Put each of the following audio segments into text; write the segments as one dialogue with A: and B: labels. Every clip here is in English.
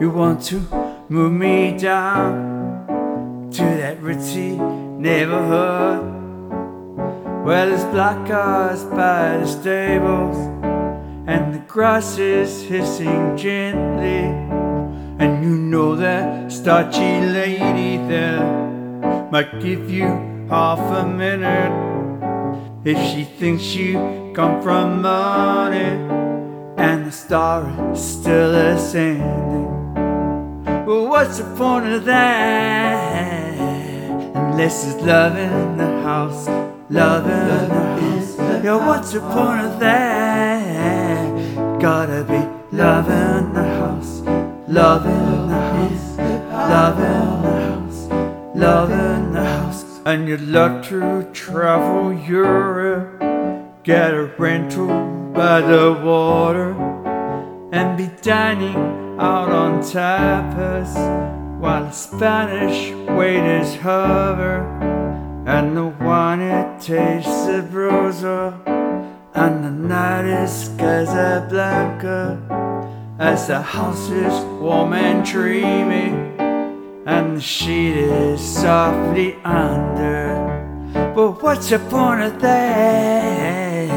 A: You want to move me down to that ritzy neighborhood where there's black cars by the stables and the grass is hissing gently. And you know that starchy lady there might give you half a minute if she thinks you come from money and the star is still ascending. Well, what's the point of that unless it's love in the house, love in the house? Yeah, what's the point of that? Gotta be love in the house, love in the house, love in the house, love in the house. And you'd love to travel Europe, get a rental by the water, and be dining out on tapas while Spanish waiters hover, and the wine it tastes sabroso, and the night is Casablanca, as the house is warm and dreamy, and the sheet is softly under. But what's the point of that?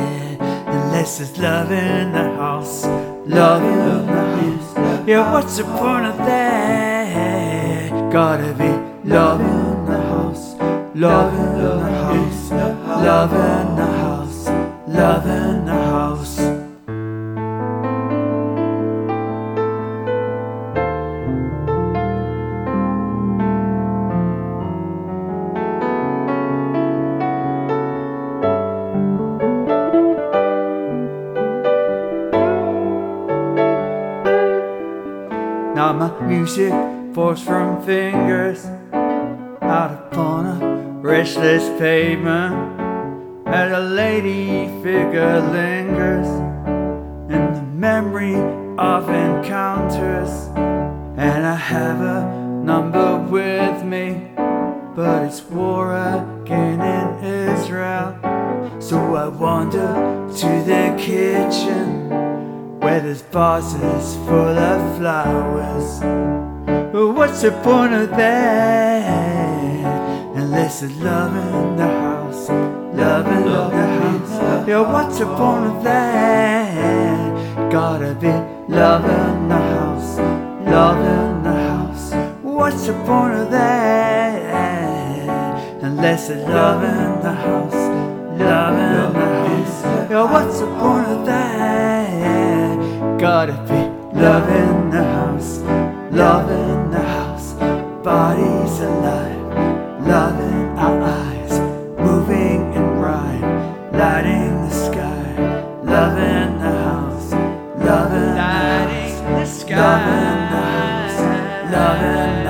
A: Unless there's love in the house, love house. Yeah, what's the point of that? Gotta be love in the house, love in the house, love in the house, love in the house. My music falls from fingers out upon a restless pavement as a lady figure lingers in the memory of encounters. And I have a number with me, but it's war again in Israel. So I wander to the kitchen where there's vases full of flowers. But what's the point of that? Unless there's love in the house, love in love the house. Yeah, what's the point of that? Gotta be love in the house, love in the house. What's the point of that? Unless there's love in the house, love in the house. Yeah, what's the point of that? gotta be love in the house, love in the house, bodies alive, love in our eyes, moving in rhyme, lighting the sky, love in the house, love in the house, love in the house, love in the house.